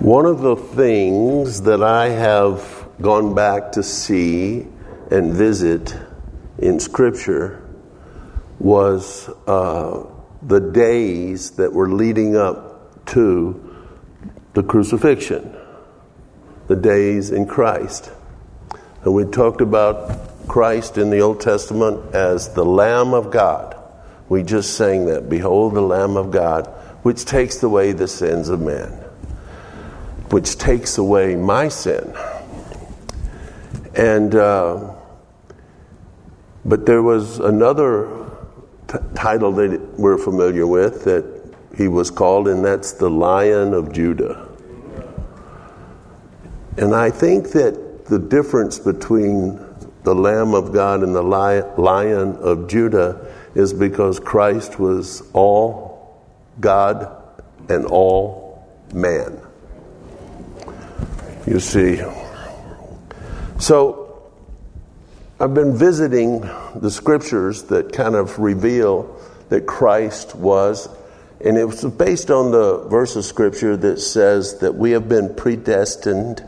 One of the things that I have gone back to see and visit in Scripture was uh, the days that were leading up to the crucifixion, the days in Christ. And we talked about Christ in the Old Testament as the Lamb of God. We just sang that, Behold the Lamb of God, which takes away the sins of men which takes away my sin. And, uh, but there was another t- title that we're familiar with that he was called, and that's the Lion of Judah. And I think that the difference between the Lamb of God and the Lion of Judah is because Christ was all God and all man you see. So, I've been visiting the scriptures that kind of reveal that Christ was, and it was based on the verse of scripture that says that we have been predestined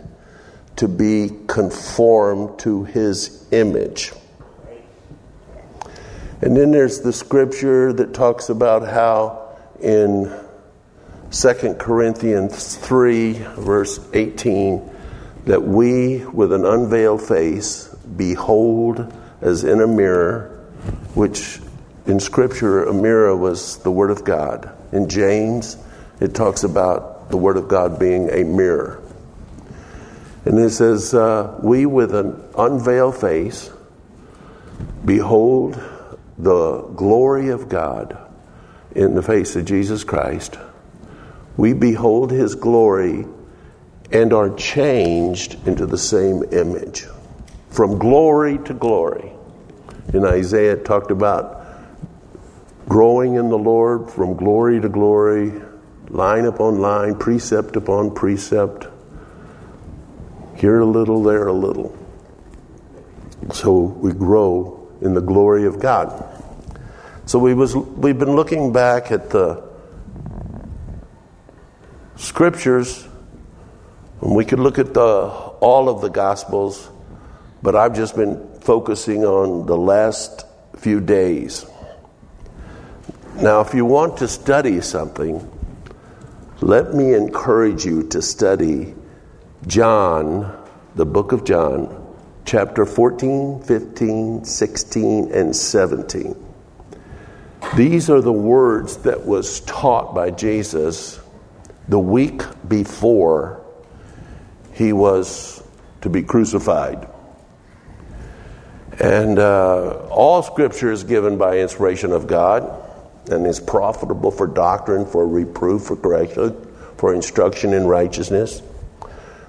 to be conformed to his image. And then there's the scripture that talks about how in 2 Corinthians 3, verse 18, that we, with an unveiled face, behold as in a mirror, which in Scripture, a mirror was the Word of God. In James, it talks about the Word of God being a mirror. And it says, uh, We, with an unveiled face, behold the glory of God in the face of Jesus Christ we behold his glory and are changed into the same image. From glory to glory. In Isaiah, talked about growing in the Lord from glory to glory, line upon line, precept upon precept. Here a little, there a little. So we grow in the glory of God. So we was, we've been looking back at the scriptures, we could look at the, all of the Gospels, but I've just been focusing on the last few days. Now, if you want to study something, let me encourage you to study John, the book of John, chapter 14, 15, 16, and 17. These are the words that was taught by Jesus the week before he was to be crucified. And uh, all scripture is given by inspiration of God and is profitable for doctrine, for reproof, for correction, for instruction in righteousness,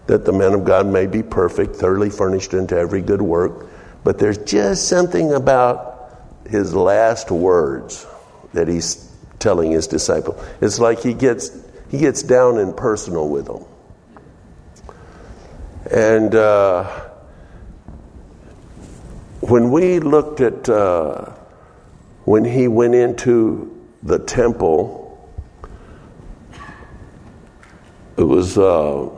that the man of God may be perfect, thoroughly furnished into every good work. But there's just something about his last words that he's telling his disciple. It's like he gets he gets down and personal with them. And uh, when we looked at uh, when he went into the temple, it was uh,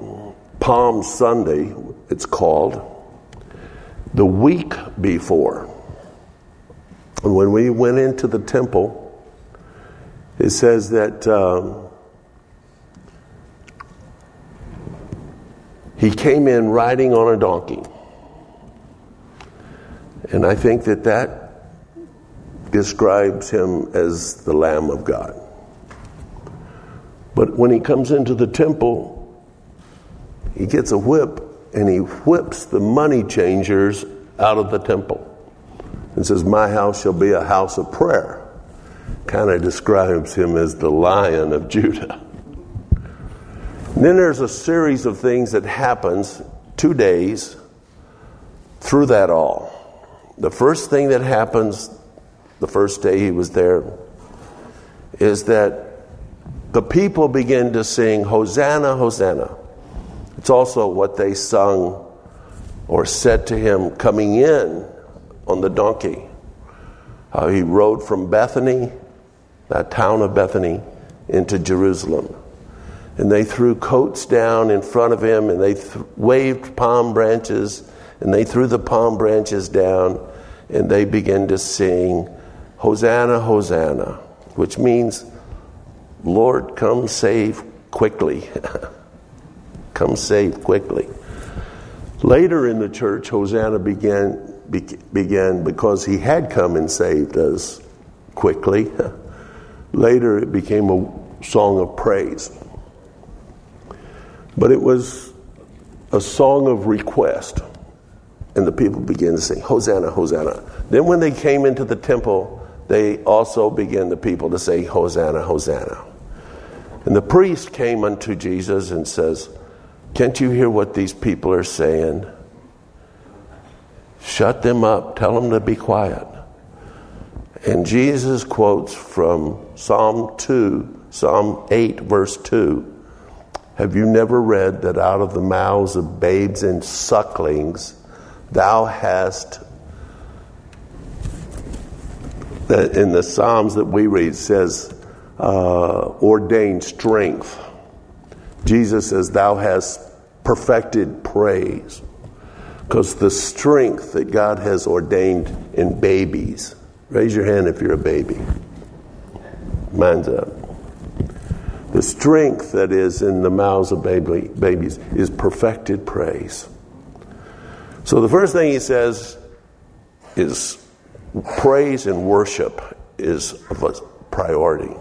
Palm Sunday, it's called, the week before. And when we went into the temple, it says that. Um, He came in riding on a donkey. And I think that that describes him as the Lamb of God. But when he comes into the temple, he gets a whip and he whips the money changers out of the temple and says, My house shall be a house of prayer. Kind of describes him as the lion of Judah. Then there's a series of things that happens two days through that all. The first thing that happens the first day he was there is that the people begin to sing Hosanna, Hosanna. It's also what they sung or said to him coming in on the donkey. How he rode from Bethany, that town of Bethany, into Jerusalem. And they threw coats down in front of him and they th- waved palm branches and they threw the palm branches down and they began to sing hosanna hosanna which means lord come save quickly. Come save quickly. Later in the church hosanna began be- began because he had come and saved us quickly. Later it became a song of praise but it was a song of request. And the people began to sing, Hosanna, Hosanna. Then when they came into the temple, they also began the people to say, Hosanna, Hosanna. And the priest came unto Jesus and says, Can't you hear what these people are saying? Shut them up, tell them to be quiet. And Jesus quotes from Psalm 2, Psalm 8, verse 2. Have you never read that out of the mouths of babes and sucklings thou hast that in the Psalms that we read says uh, ordained strength. Jesus says thou hast perfected praise. Because the strength that God has ordained in babies. Raise your hand if you're a baby. Mine's up. The strength that is in the mouths of baby, babies is perfected praise. So the first thing he says is praise and worship is of a priority.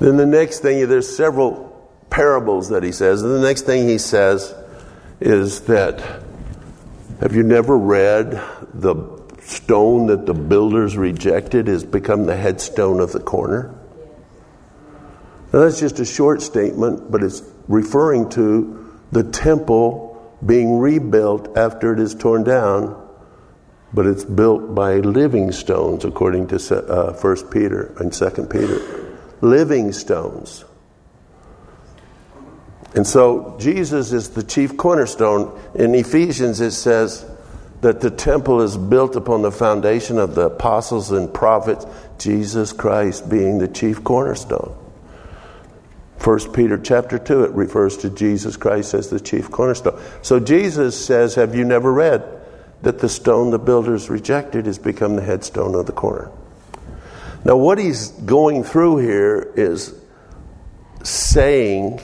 Then the next thing, there's several parables that he says. And the next thing he says is that have you never read the stone that the builders rejected has become the headstone of the corner? Now, that's just a short statement, but it's referring to the temple being rebuilt after it is torn down, but it's built by living stones, according to uh, 1 Peter and 2 Peter. Living stones. And so Jesus is the chief cornerstone. In Ephesians, it says that the temple is built upon the foundation of the apostles and prophets, Jesus Christ being the chief cornerstone. First Peter chapter 2, it refers to Jesus Christ as the chief cornerstone. So Jesus says, Have you never read that the stone the builders rejected has become the headstone of the corner? Now, what he's going through here is saying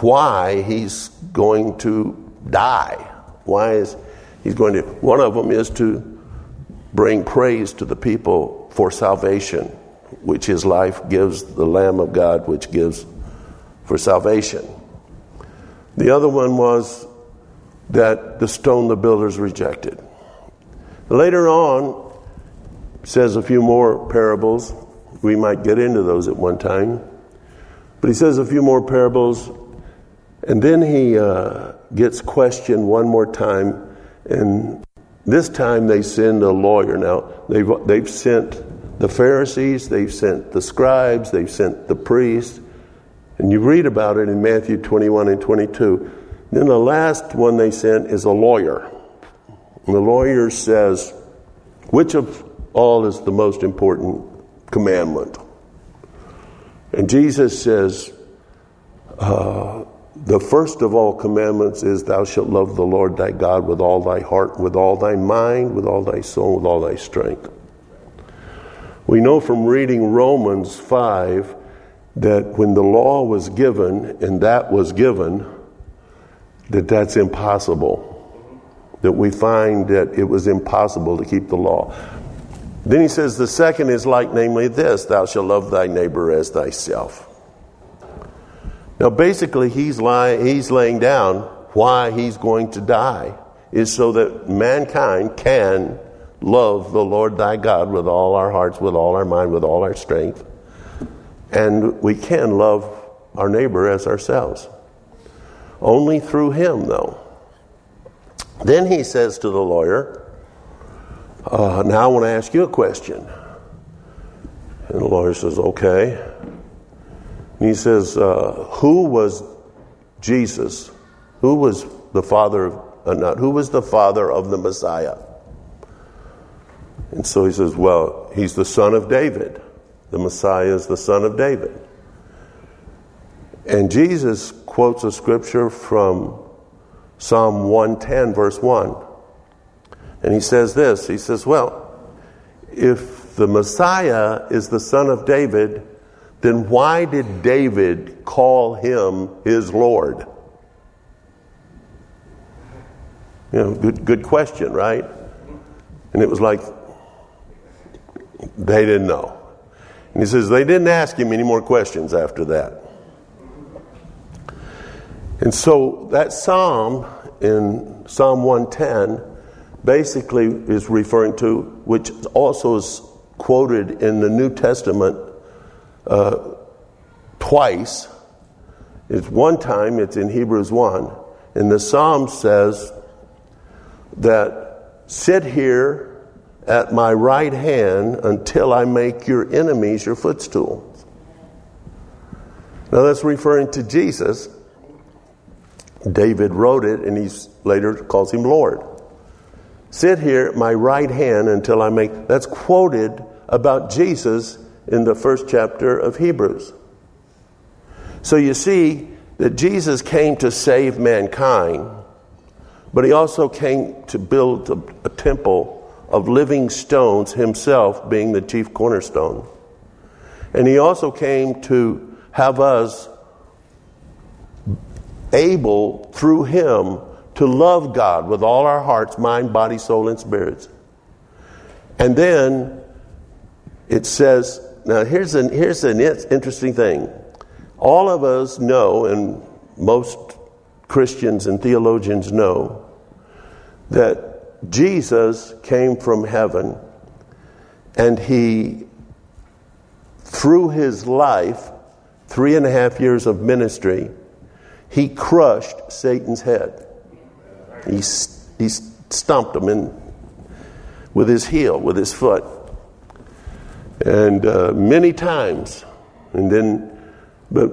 why he's going to die. Why is he's going to? One of them is to bring praise to the people for salvation, which his life gives the Lamb of God, which gives for salvation. The other one was that the stone the builders rejected. Later on, says a few more parables. We might get into those at one time. But he says a few more parables, and then he uh, gets questioned one more time, and this time they send a lawyer. Now, they've, they've sent the Pharisees, they've sent the scribes, they've sent the priests, and you read about it in Matthew 21 and 22. Then the last one they sent is a lawyer. And the lawyer says, Which of all is the most important commandment? And Jesus says, uh, The first of all commandments is, Thou shalt love the Lord thy God with all thy heart, with all thy mind, with all thy soul, with all thy strength. We know from reading Romans 5 that when the law was given and that was given, that that's impossible. That we find that it was impossible to keep the law. Then he says, the second is like, namely, this thou shalt love thy neighbor as thyself. Now, basically, he's, lying, he's laying down why he's going to die, is so that mankind can love the Lord thy God with all our hearts, with all our mind, with all our strength and we can love our neighbor as ourselves. Only through him, though. Then he says to the lawyer, uh, Now I want to ask you a question. And the lawyer says, Okay. And he says, uh, Who was Jesus? Who was the father of, uh, not, who was the father of the Messiah? And so he says, Well, he's the son of David. The Messiah is the son of David. And Jesus quotes a scripture from Psalm 110, verse 1. And he says this He says, Well, if the Messiah is the son of David, then why did David call him his Lord? You know, good, good question, right? And it was like, they didn't know. And he says, they didn't ask him any more questions after that. And so that psalm in Psalm 110 basically is referring to, which also is quoted in the New Testament uh, twice. It's one time, it's in Hebrews 1. And the psalm says that sit here at my right hand until I make your enemies your footstool. Now that's referring to Jesus. David wrote it and he later calls him Lord. Sit here at my right hand until I make. That's quoted about Jesus in the first chapter of Hebrews. So you see that Jesus came to save mankind, but he also came to build a, a temple of living stones, himself being the chief cornerstone. And he also came to have us able, through him, to love God with all our hearts, mind, body, soul, and spirits. And then it says, now here's an, here's an interesting thing. All of us know, and most Christians and theologians know, that Jesus came from heaven and he, through his life, three and a half years of ministry, he crushed Satan's head. He, he stomped him in with his heel, with his foot. And uh, many times. And then, but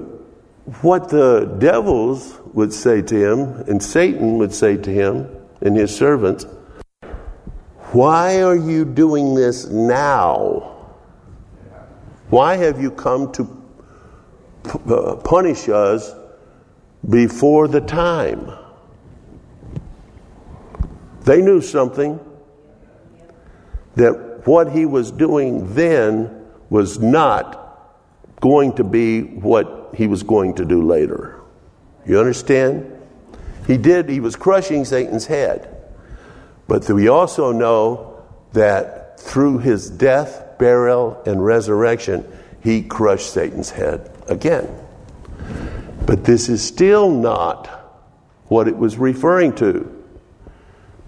what the devils would say to him, and Satan would say to him and his servants, why are you doing this now? Why have you come to uh, punish us before the time? They knew something that what he was doing then was not going to be what he was going to do later. You understand? He did, he was crushing Satan's head. But we also know that through his death, burial, and resurrection, he crushed Satan's head again. But this is still not what it was referring to.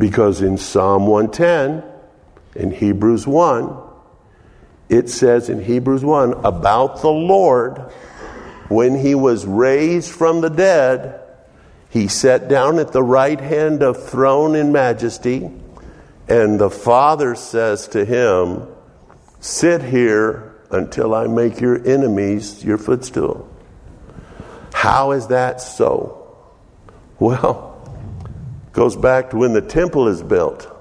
Because in Psalm 110, in Hebrews 1, it says in Hebrews 1 about the Lord, when he was raised from the dead, he sat down at the right hand of throne in majesty, and the Father says to him, Sit here until I make your enemies your footstool. How is that so? Well, goes back to when the temple is built,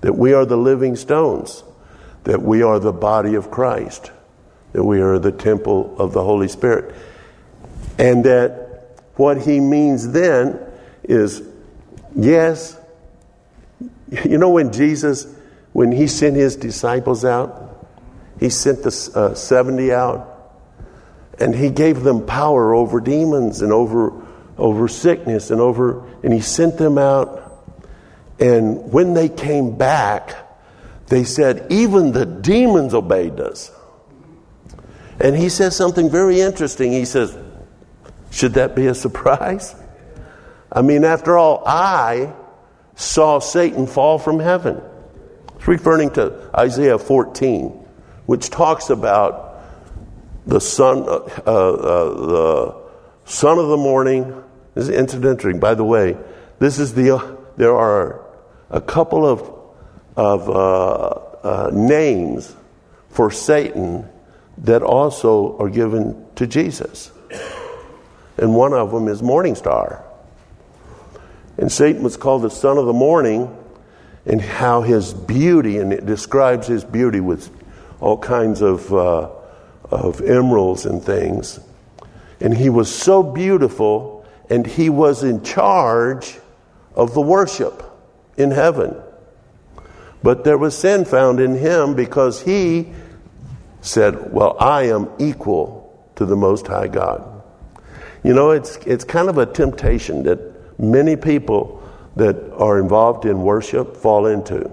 that we are the living stones, that we are the body of Christ, that we are the temple of the Holy Spirit, and that what he means then is yes, you know, when Jesus, when he sent his disciples out, he sent the uh, 70 out and he gave them power over demons and over, over sickness and over, and he sent them out. And when they came back, they said, even the demons obeyed us. And he says something very interesting. He says, should that be a surprise? I mean, after all, I saw Satan fall from heaven. It's referring to Isaiah 14, which talks about the son, uh, uh, the son of the morning. This is incidentally, by the way, this is the. Uh, there are a couple of of uh, uh, names for Satan that also are given to Jesus and one of them is Morning Star. And Satan was called the son of the morning, and how his beauty, and it describes his beauty with all kinds of, uh, of emeralds and things. And he was so beautiful, and he was in charge of the worship in heaven. But there was sin found in him because he said, Well, I am equal to the Most High God. You know, it's, it's kind of a temptation that many people that are involved in worship fall into.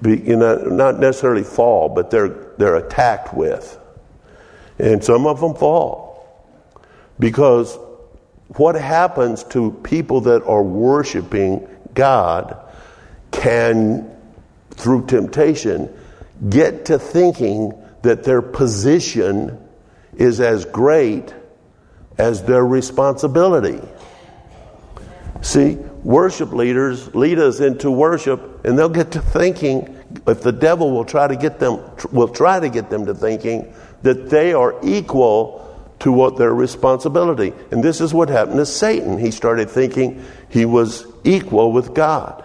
Be, you know, not necessarily fall, but they're, they're attacked with. And some of them fall. Because what happens to people that are worshiping God can, through temptation, get to thinking that their position is as great as their responsibility. See, worship leaders lead us into worship, and they'll get to thinking. If the devil will try to get them, will try to get them to thinking that they are equal to what their responsibility. And this is what happened to Satan. He started thinking he was equal with God.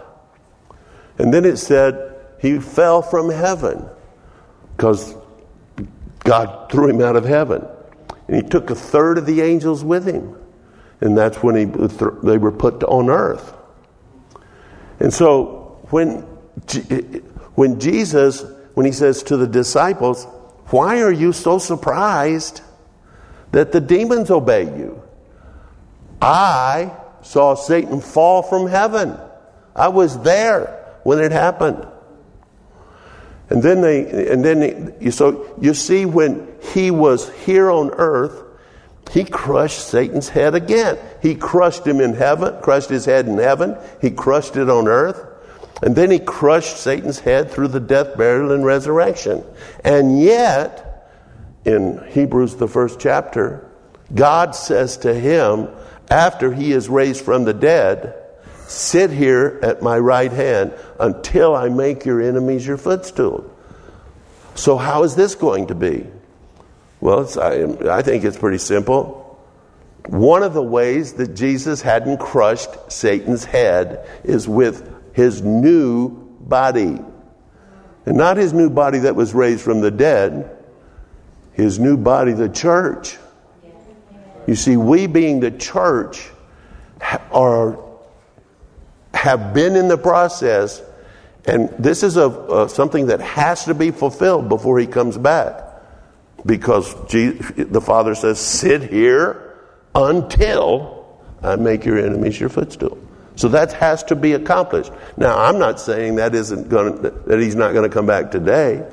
And then it said he fell from heaven because God threw him out of heaven. And he took a third of the angels with him. And that's when he, they were put on earth. And so when, when Jesus, when he says to the disciples, Why are you so surprised that the demons obey you? I saw Satan fall from heaven. I was there when it happened. And then they, and then they, so you see when he was here on earth, he crushed Satan's head again. He crushed him in heaven, crushed his head in heaven. He crushed it on earth. And then he crushed Satan's head through the death, burial, and resurrection. And yet, in Hebrews, the first chapter, God says to him, after he is raised from the dead, Sit here at my right hand until I make your enemies your footstool. So, how is this going to be? Well, I, I think it's pretty simple. One of the ways that Jesus hadn't crushed Satan's head is with his new body. And not his new body that was raised from the dead, his new body, the church. You see, we being the church are have been in the process, and this is a, uh, something that has to be fulfilled before he comes back. Because Jesus, the Father says, Sit here until I make your enemies your footstool. So that has to be accomplished. Now, I'm not saying that isn't going that he's not going to come back today,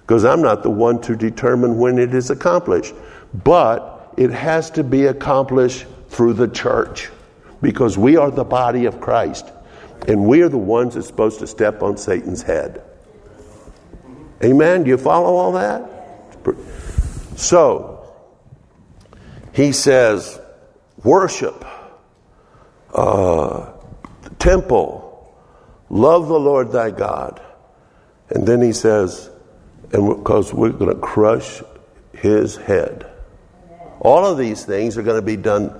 because I'm not the one to determine when it is accomplished. But it has to be accomplished through the church because we are the body of Christ. And we are the ones that's supposed to step on Satan's head. Amen? Do you follow all that? So, he says, worship, uh, temple, love the Lord thy God. And then he says, and because we're going to crush his head. All of these things are going to be done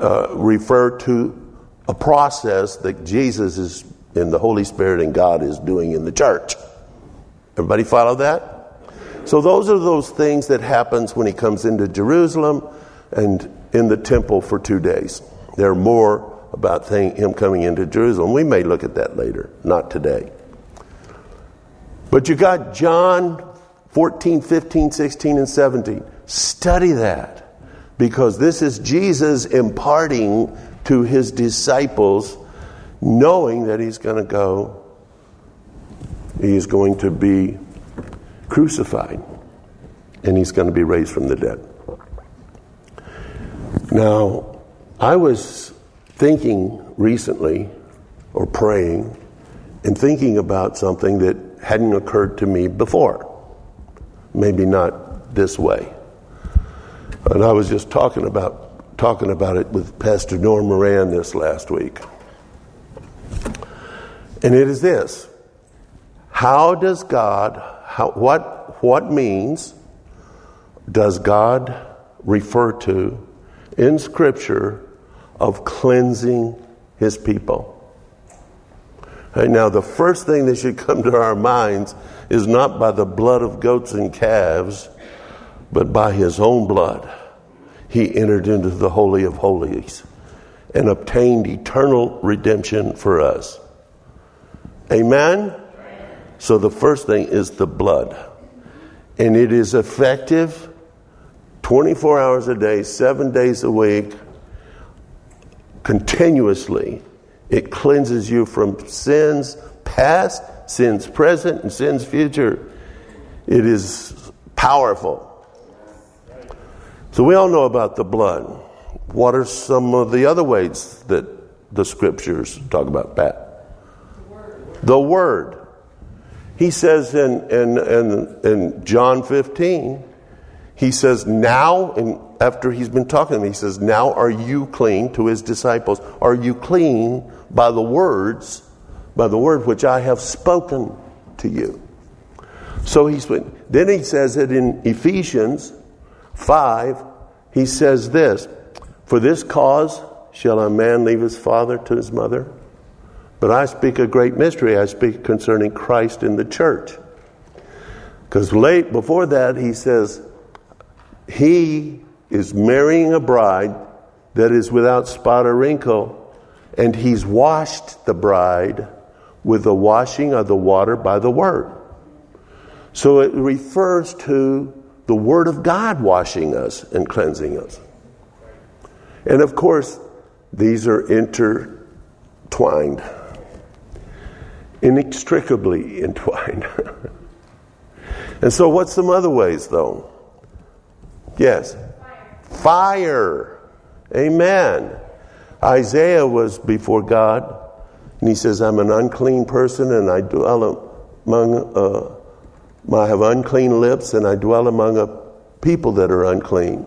uh, refer to a process that Jesus is in the Holy Spirit and God is doing in the church. Everybody follow that? So those are those things that happens when he comes into Jerusalem and in the temple for two days. There are more about thing, him coming into Jerusalem. We may look at that later, not today. But you got John 14, 15, 16, and 17. Study that because this is Jesus imparting to his disciples, knowing that he's going to go, he is going to be crucified, and he's going to be raised from the dead. Now, I was thinking recently, or praying, and thinking about something that hadn't occurred to me before. Maybe not this way. And I was just talking about talking about it with Pastor Norm Moran this last week. And it is this. How does God how, what what means does God refer to in scripture of cleansing his people? Right, now the first thing that should come to our minds is not by the blood of goats and calves but by his own blood. He entered into the Holy of Holies and obtained eternal redemption for us. Amen? So the first thing is the blood. And it is effective 24 hours a day, seven days a week, continuously. It cleanses you from sins past, sins present, and sins future. It is powerful. So we all know about the blood. What are some of the other ways that the scriptures talk about that? The word. The word. He says in, in, in, in John 15, he says, now, and after he's been talking to me, he says, now are you clean to his disciples? Are you clean by the words, by the word which I have spoken to you? So he's, then he says it in Ephesians 5, he says this For this cause shall a man leave his father to his mother? But I speak a great mystery. I speak concerning Christ in the church. Because late before that, he says, He is marrying a bride that is without spot or wrinkle, and he's washed the bride with the washing of the water by the word. So it refers to the Word of God washing us and cleansing us. And of course, these are intertwined, inextricably entwined. and so, what's some other ways, though? Yes. Fire. Amen. Isaiah was before God, and he says, I'm an unclean person, and I dwell among uh, I have unclean lips, and I dwell among a people that are unclean.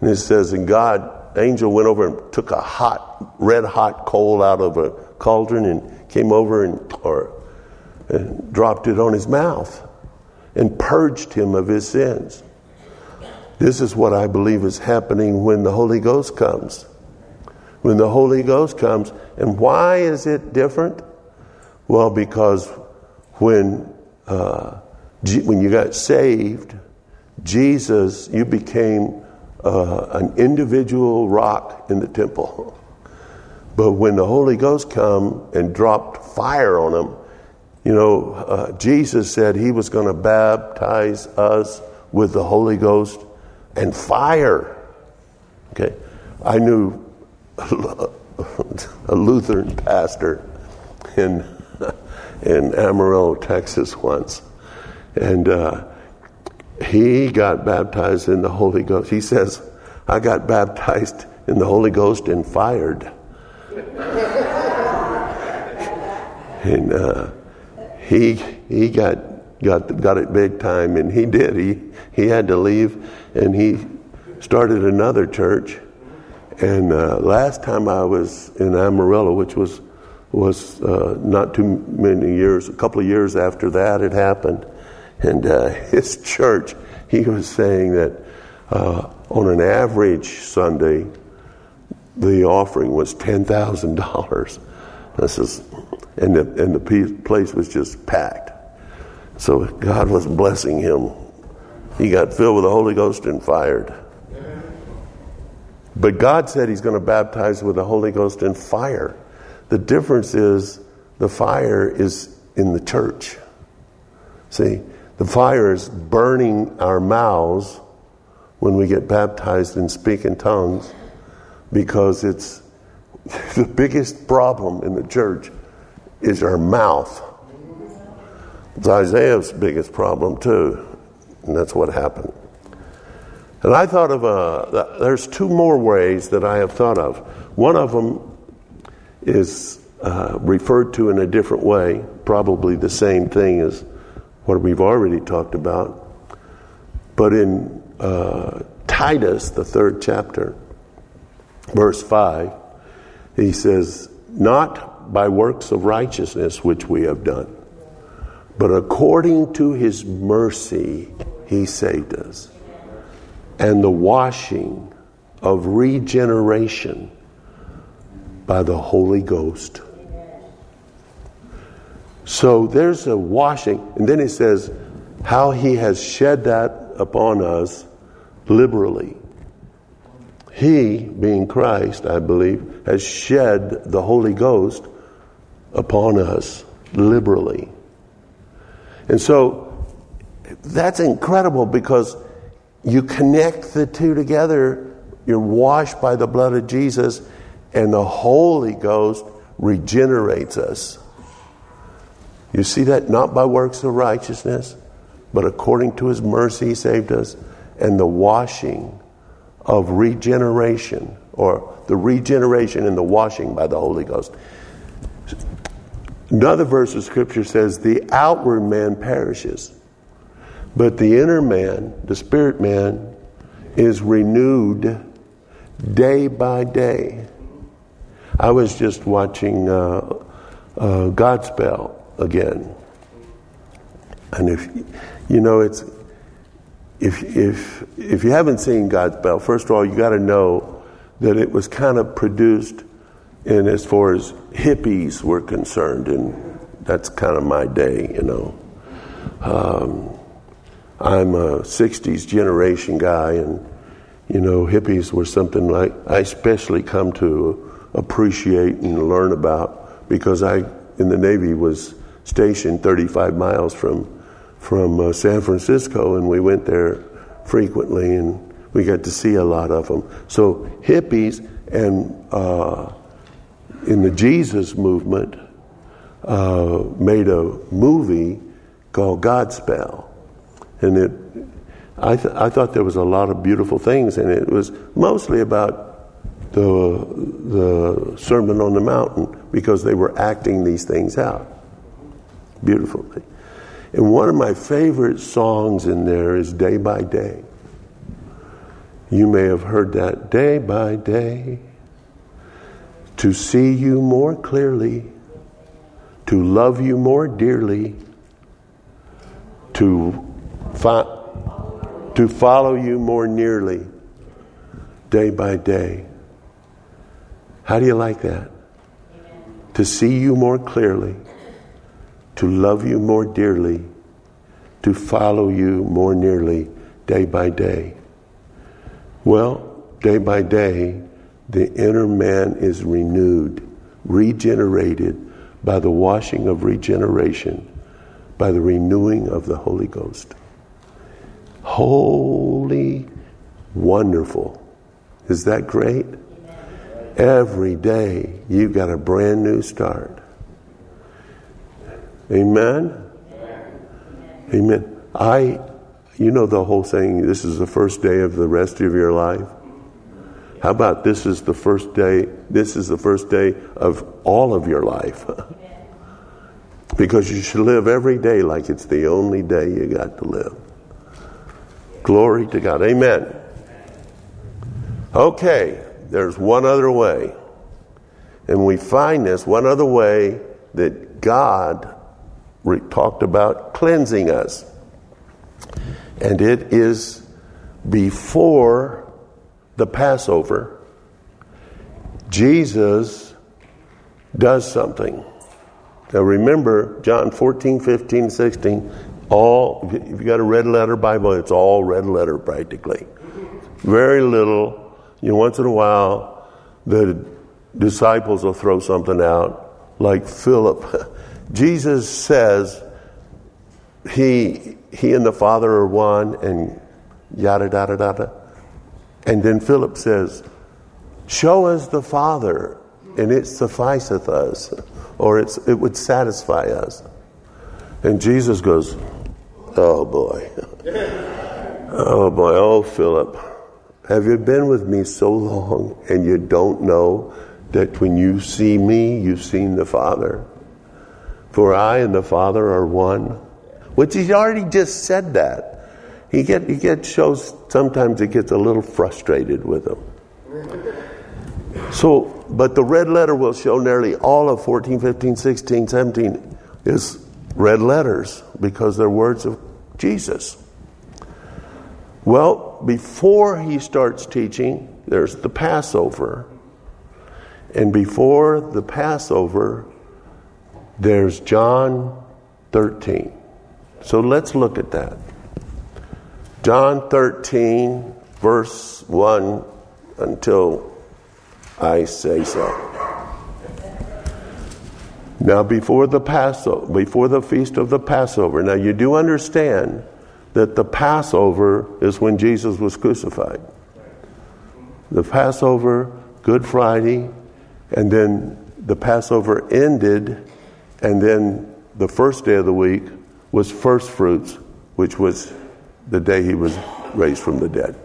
And it says, and God, angel went over and took a hot, red hot coal out of a cauldron and came over and, or, and dropped it on his mouth and purged him of his sins. This is what I believe is happening when the Holy Ghost comes. When the Holy Ghost comes. And why is it different? Well, because when uh, when you got saved, Jesus, you became uh, an individual rock in the temple. But when the Holy Ghost come and dropped fire on them, you know, uh, Jesus said he was going to baptize us with the Holy Ghost and fire. Okay, I knew a Lutheran pastor in in Amarillo, Texas, once and uh, he got baptized in the Holy Ghost. He says, I got baptized in the Holy Ghost and fired. and uh, he, he got, got, got it big time, and he did. He, he had to leave, and he started another church. And uh, last time I was in Amarillo, which was was uh, not too many years, a couple of years after that it happened, and uh, his church, he was saying that uh, on an average Sunday, the offering was ten thousand dollars. This is, and the and the place was just packed. So God was blessing him. He got filled with the Holy Ghost and fired. But God said He's going to baptize with the Holy Ghost and fire. The difference is the fire is in the church. See, the fire is burning our mouths when we get baptized and speak in tongues because it's the biggest problem in the church is our mouth. It's Isaiah's biggest problem too, and that's what happened. And I thought of a, uh, there's two more ways that I have thought of. One of them is uh, referred to in a different way, probably the same thing as what we've already talked about. But in uh, Titus, the third chapter, verse 5, he says, Not by works of righteousness which we have done, but according to his mercy he saved us, and the washing of regeneration by the Holy Ghost so there's a washing, and then he says, how he has shed that upon us liberally. He, being Christ, I believe, has shed the Holy Ghost upon us liberally. And so that's incredible because you connect the two together. You're washed by the blood of Jesus, and the Holy Ghost regenerates us. You see that? Not by works of righteousness, but according to his mercy, he saved us, and the washing of regeneration, or the regeneration and the washing by the Holy Ghost. Another verse of Scripture says, The outward man perishes, but the inner man, the spirit man, is renewed day by day. I was just watching uh, uh, Godspell again. And if you know, it's if if if you haven't seen Godspell, first of all, you got to know that it was kind of produced in as far as hippies were concerned, and that's kind of my day, you know. Um, I'm a '60s generation guy, and you know, hippies were something like I especially come to appreciate and learn about because I in the Navy was stationed 35 miles from from uh, San Francisco, and we went there frequently, and we got to see a lot of them. So hippies and uh, in the Jesus movement uh, made a movie called Godspell, and it. I, th- I thought there was a lot of beautiful things, and it was mostly about the the Sermon on the Mountain because they were acting these things out beautifully. And one of my favorite songs in there is Day by Day. You may have heard that day by day. To see you more clearly, to love you more dearly, to, to follow you more nearly, day by day. How do you like that? To see you more clearly to love you more dearly, to follow you more nearly day by day. Well, day by day, the inner man is renewed, regenerated by the washing of regeneration, by the renewing of the Holy Ghost. Holy, wonderful. Is that great? Every day you've got a brand new start. Amen? Amen. I, you know the whole saying, this is the first day of the rest of your life? How about this is the first day, this is the first day of all of your life? because you should live every day like it's the only day you got to live. Glory to God. Amen. Okay, there's one other way. And we find this one other way that God talked about cleansing us. And it is before the Passover, Jesus does something. Now remember, John 14, 15, 16, all, if you've got a red letter Bible, it's all red letter practically. Very little. You know, once in a while, the disciples will throw something out, like Philip. Jesus says he, he and the Father are one, and yada, yada, yada. And then Philip says, Show us the Father, and it sufficeth us, or it's, it would satisfy us. And Jesus goes, Oh boy. Oh boy, oh Philip. Have you been with me so long and you don't know that when you see me, you've seen the Father? For I and the Father are one. Which he's already just said that. He get he gets shows sometimes he gets a little frustrated with them. So, but the red letter will show nearly all of 14, 15, 16, 17 is red letters because they're words of Jesus. Well, before he starts teaching, there's the Passover. And before the Passover, there's John 13. So let's look at that. John 13, verse 1 until I say so. Now, before the Passover, before the feast of the Passover, now you do understand that the Passover is when Jesus was crucified. The Passover, Good Friday, and then the Passover ended, and then the first day of the week was first fruits, which was the day he was raised from the dead.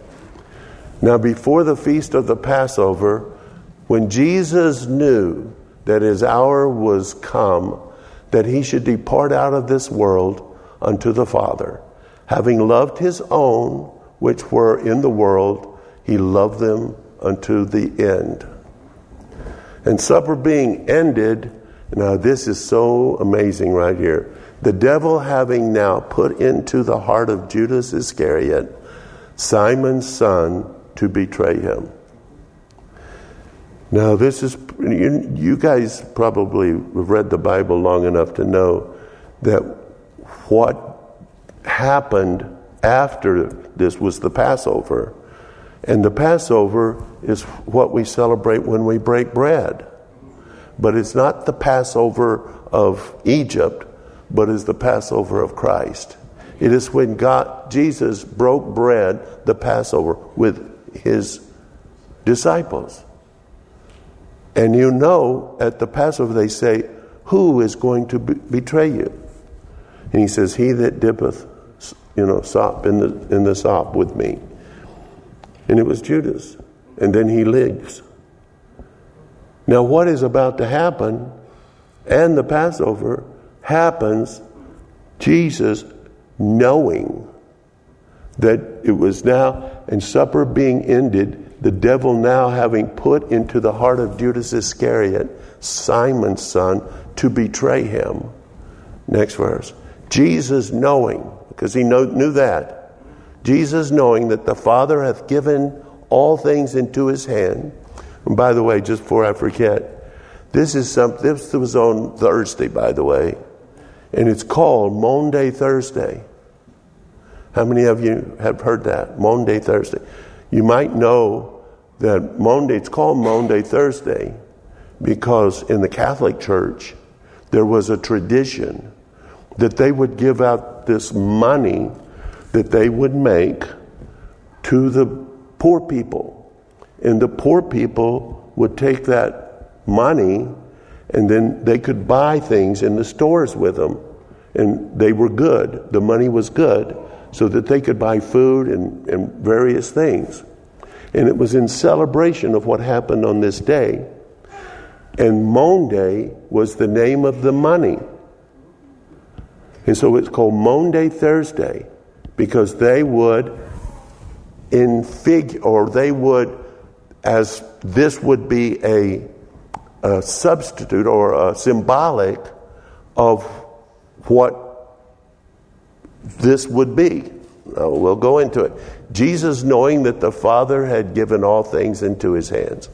Now, before the feast of the Passover, when Jesus knew that his hour was come, that he should depart out of this world unto the Father, having loved his own which were in the world, he loved them unto the end. And supper being ended, now this is so amazing right here. The devil having now put into the heart of Judas Iscariot, Simon's son, to betray him. Now, this is, you, you guys probably have read the Bible long enough to know that what happened after this was the Passover. And the Passover is what we celebrate when we break bread. But it's not the Passover of Egypt, but is the Passover of Christ. It is when God, Jesus broke bread, the Passover, with his disciples. And you know, at the Passover, they say, Who is going to be- betray you? And he says, He that dippeth, you know, sop in the, in the sop with me. And it was Judas. And then he leaves. Now, what is about to happen and the Passover happens, Jesus knowing that it was now, and supper being ended, the devil now having put into the heart of Judas Iscariot, Simon's son, to betray him. Next verse. Jesus knowing, because he know, knew that, Jesus knowing that the Father hath given all things into his hand. And by the way, just before I forget, this is something, this was on Thursday, by the way, and it's called Maundy Thursday. How many of you have heard that? Maundy Thursday. You might know that Maundy, it's called Maundy Thursday because in the Catholic Church, there was a tradition that they would give out this money that they would make to the poor people. And the poor people would take that money and then they could buy things in the stores with them. And they were good. The money was good so that they could buy food and, and various things. And it was in celebration of what happened on this day. And Maundy was the name of the money. And so it's called Maundy Thursday because they would in fig or they would as this would be a, a substitute or a symbolic of what this would be. Now, we'll go into it. Jesus, knowing that the Father had given all things into his hands.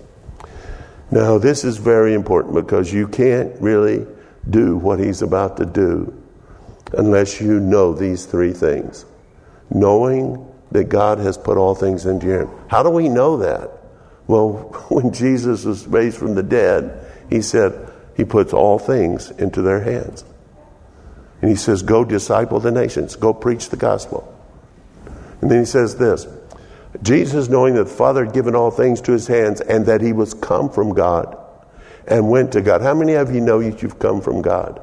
Now, this is very important because you can't really do what he's about to do unless you know these three things. Knowing that God has put all things into your hand. How do we know that? Well, when Jesus was raised from the dead, he said he puts all things into their hands. And he says, Go disciple the nations, go preach the gospel. And then he says this Jesus, knowing that the Father had given all things to his hands and that he was come from God and went to God. How many of you know that you've come from God?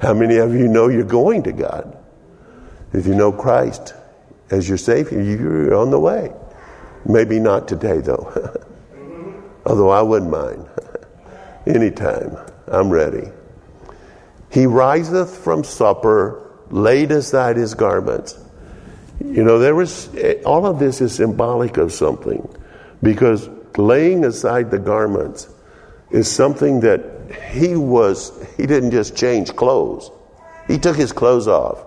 How many of you know you're going to God? If you know Christ as your Savior, you're on the way. Maybe not today, though. Although I wouldn't mind. Anytime. I'm ready. He riseth from supper, laid aside his garments. You know, there was all of this is symbolic of something because laying aside the garments is something that he was, he didn't just change clothes, he took his clothes off.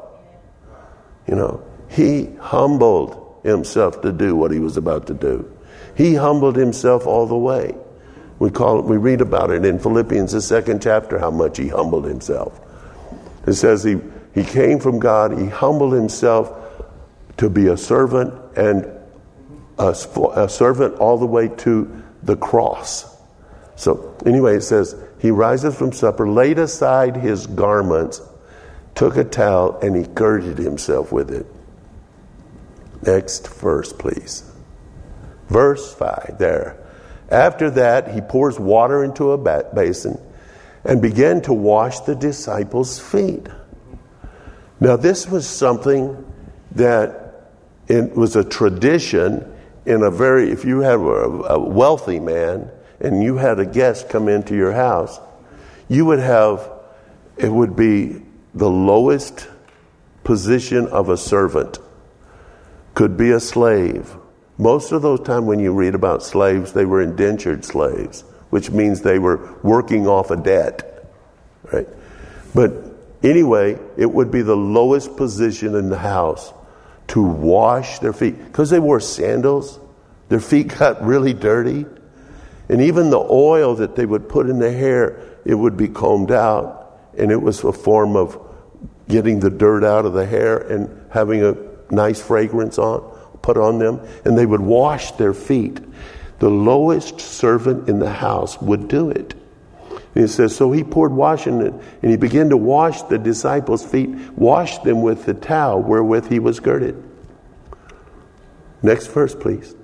You know, he humbled himself to do what he was about to do. He humbled himself all the way. We call it, we read about it in Philippians, the second chapter, how much he humbled himself. It says he, he came from God, he humbled himself to be a servant and a, a servant all the way to the cross. So, anyway, it says, He rises from supper, laid aside his garments, took a towel, and he girded himself with it. Next verse, please. Verse 5, there. After that, he pours water into a basin and began to wash the disciples' feet. Now, this was something that it was a tradition in a very, if you a, a wealthy man and you had a guest come into your house, you would have, it would be the lowest position of a servant, could be a slave. Most of those time when you read about slaves, they were indentured slaves, which means they were working off a debt, right? But anyway, it would be the lowest position in the house to wash their feet because they wore sandals. Their feet got really dirty. And even the oil that they would put in the hair, it would be combed out. And it was a form of getting the dirt out of the hair and having a nice fragrance on, put on them. And they would wash their feet. The lowest servant in the house would do it. And he says, So he poured washing it, and he began to wash the disciples' feet, washed them with the towel wherewith he was girded. Next verse, please.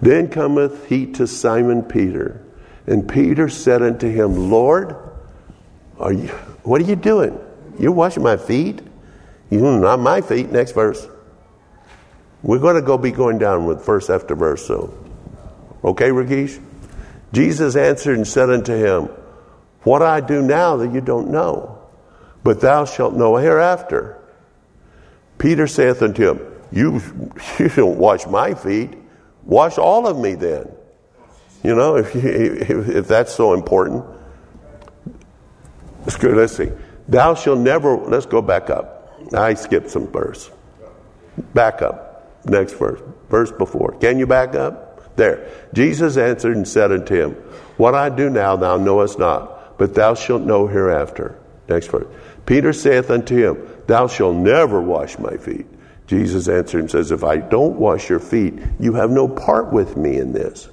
Then cometh he to Simon Peter, and Peter said unto him, Lord, are you, what are you doing? You're washing my feet? You not my feet. Next verse. We're going to go be going down with verse after verse. So, okay, Ragish. Jesus answered and said unto him, What I do now that you don't know, but thou shalt know hereafter. Peter saith unto him, You, you don't wash my feet. Wash all of me then. You know, if, if, if that's so important. Let's go, let's see. Thou shalt never, let's go back up. I skipped some verse. Back up. Next verse. Verse before. Can you back up? There. Jesus answered and said unto him, What I do now thou knowest not, but thou shalt know hereafter. Next verse. Peter saith unto him, Thou shalt never wash my feet. Jesus answered and says, If I don't wash your feet, you have no part with me in this.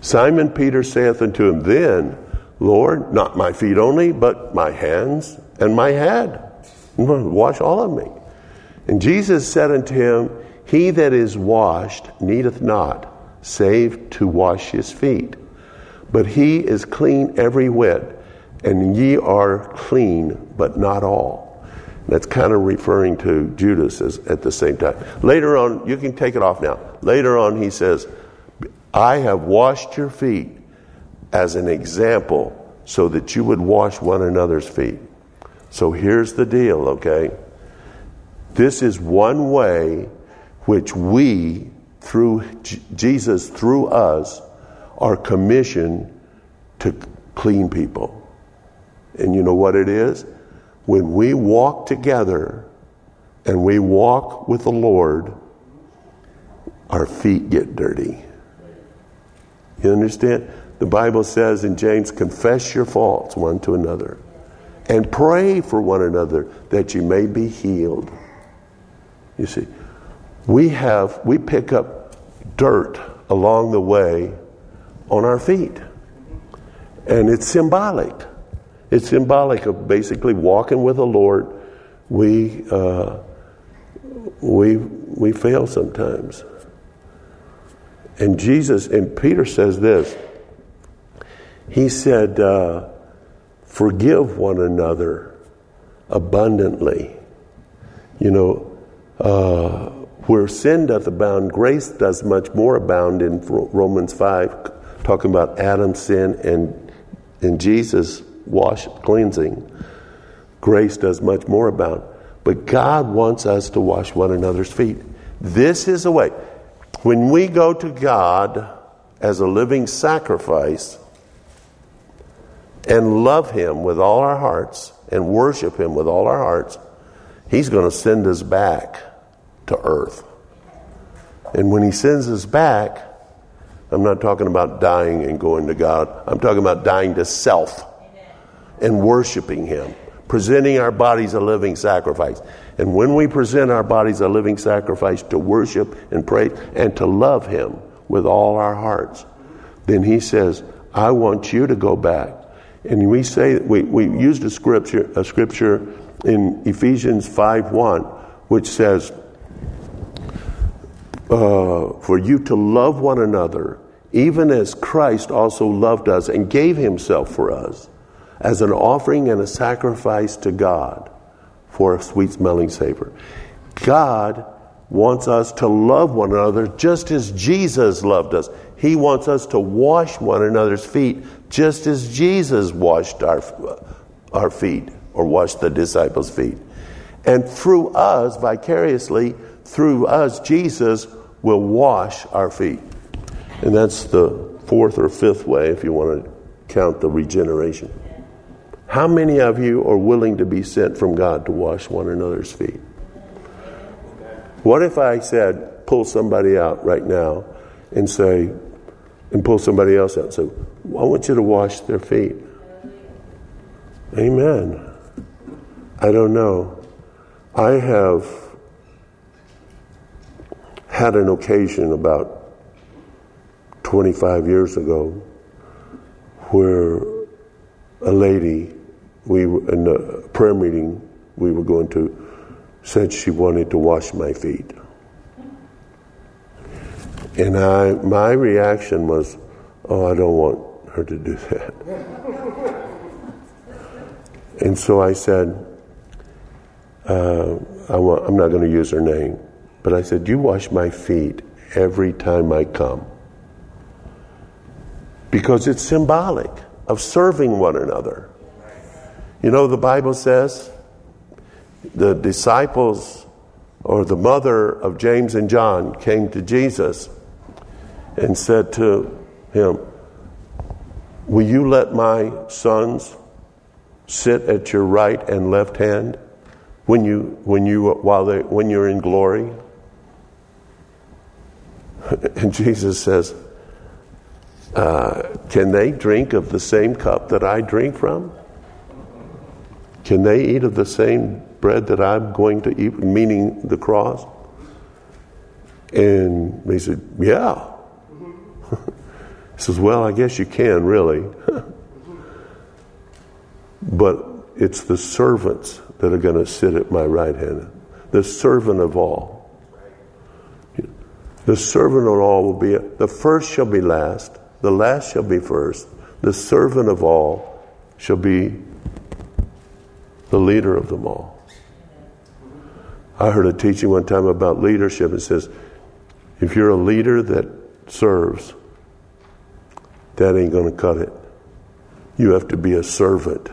Simon Peter saith unto him, Then, Lord, not my feet only, but my hands and my head. Wash all of me. And Jesus said unto him, He that is washed needeth not, save to wash his feet. But he is clean every whit, and ye are clean, but not all. That's kind of referring to Judas as, at the same time. Later on, you can take it off now. Later on, he says, I have washed your feet as an example so that you would wash one another's feet. So here's the deal, okay? This is one way which we, through J- Jesus, through us, are commissioned to clean people. And you know what it is? when we walk together and we walk with the Lord, our feet get dirty. You understand? The Bible says in James, confess your faults one to another and pray for one another that you may be healed. You see, we have, we pick up dirt along the way on our feet. And it's symbolic. It's symbolic of basically walking with the Lord. We, uh, we, we fail sometimes. And Jesus, and Peter says this He said, uh, Forgive one another abundantly. You know, uh, where sin doth abound, grace does much more abound in Romans 5, talking about Adam's sin and, and Jesus' wash, cleansing. Grace does much more abound. But God wants us to wash one another's feet. This is a way. When we go to God as a living sacrifice and love Him with all our hearts and worship Him with all our hearts, He's going to send us back to earth. And when He sends us back, I'm not talking about dying and going to God. I'm talking about dying to self and worshiping Him, presenting our bodies a living sacrifice. And when we present our bodies a living sacrifice to worship and praise and to love Him with all our hearts, then He says, I want you to go back. And we say we, we used a scripture a scripture in Ephesians 5 1, which says, uh, For you to love one another, even as Christ also loved us and gave himself for us as an offering and a sacrifice to God for a sweet smelling savor. God wants us to love one another just as Jesus loved us. He wants us to wash one another's feet just as Jesus washed our, our feet or washed the disciples' feet. And through us, vicariously, through us, Jesus will wash our feet. And that's the fourth or fifth way, if you want to count the regeneration. How many of you are willing to be sent from God to wash one another's feet? What if I said, pull somebody out right now and say, and pull somebody else out say, I want you to wash their feet? Amen. I don't know. I have had an occasion about 25 years ago where a lady we in a prayer meeting we were going to said she wanted to wash my feet. And I my reaction was, oh, I don't want her to do that. and so I said, uh, I want, I'm not going to use her name, but I said, you wash my feet every time I come. Because it's symbolic of serving one another. You know, the Bible says the disciples or the mother of James and John came to Jesus and said to him, Will you let my sons sit at your right and left hand when you when you while they when you're in glory? And Jesus says, uh, Can they drink of the same cup that I drink from? Can they eat of the same bread that I'm going to eat, meaning the cross? And he said, Yeah. He says, Well, I guess you can, really. but it's the servants that are going to sit at my right hand. The servant of all. The servant of all will be, the first shall be last, the last shall be first. The servant of all shall be the leader of them all. I heard a teaching one time about leadership. It says, if you're a leader that serves, that ain't going to cut it. You have to be a servant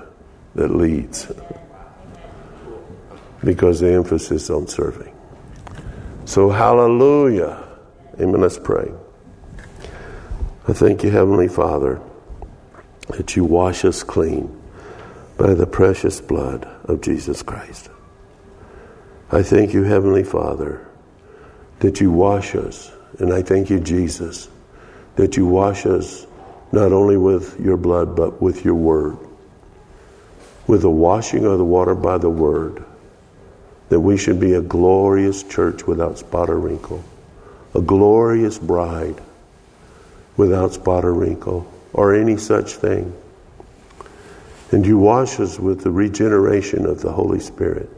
that leads. Because the emphasis on serving. So, hallelujah. Amen. Let's pray. I thank you, Heavenly Father, that you wash us clean by the precious blood of Jesus Christ. I thank you, Heavenly Father, that you wash us, and I thank you, Jesus, that you wash us not only with your blood, but with your word. With the washing of the water by the word, that we should be a glorious church without spot or wrinkle, a glorious bride without spot or wrinkle, or any such thing. And you wash us with the regeneration of the Holy Spirit.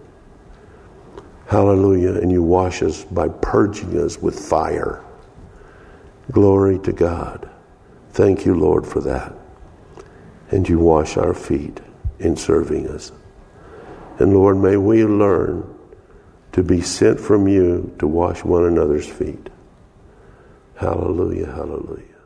Hallelujah. And you wash us by purging us with fire. Glory to God. Thank you, Lord, for that. And you wash our feet in serving us. And Lord, may we learn to be sent from you to wash one another's feet. Hallelujah, hallelujah.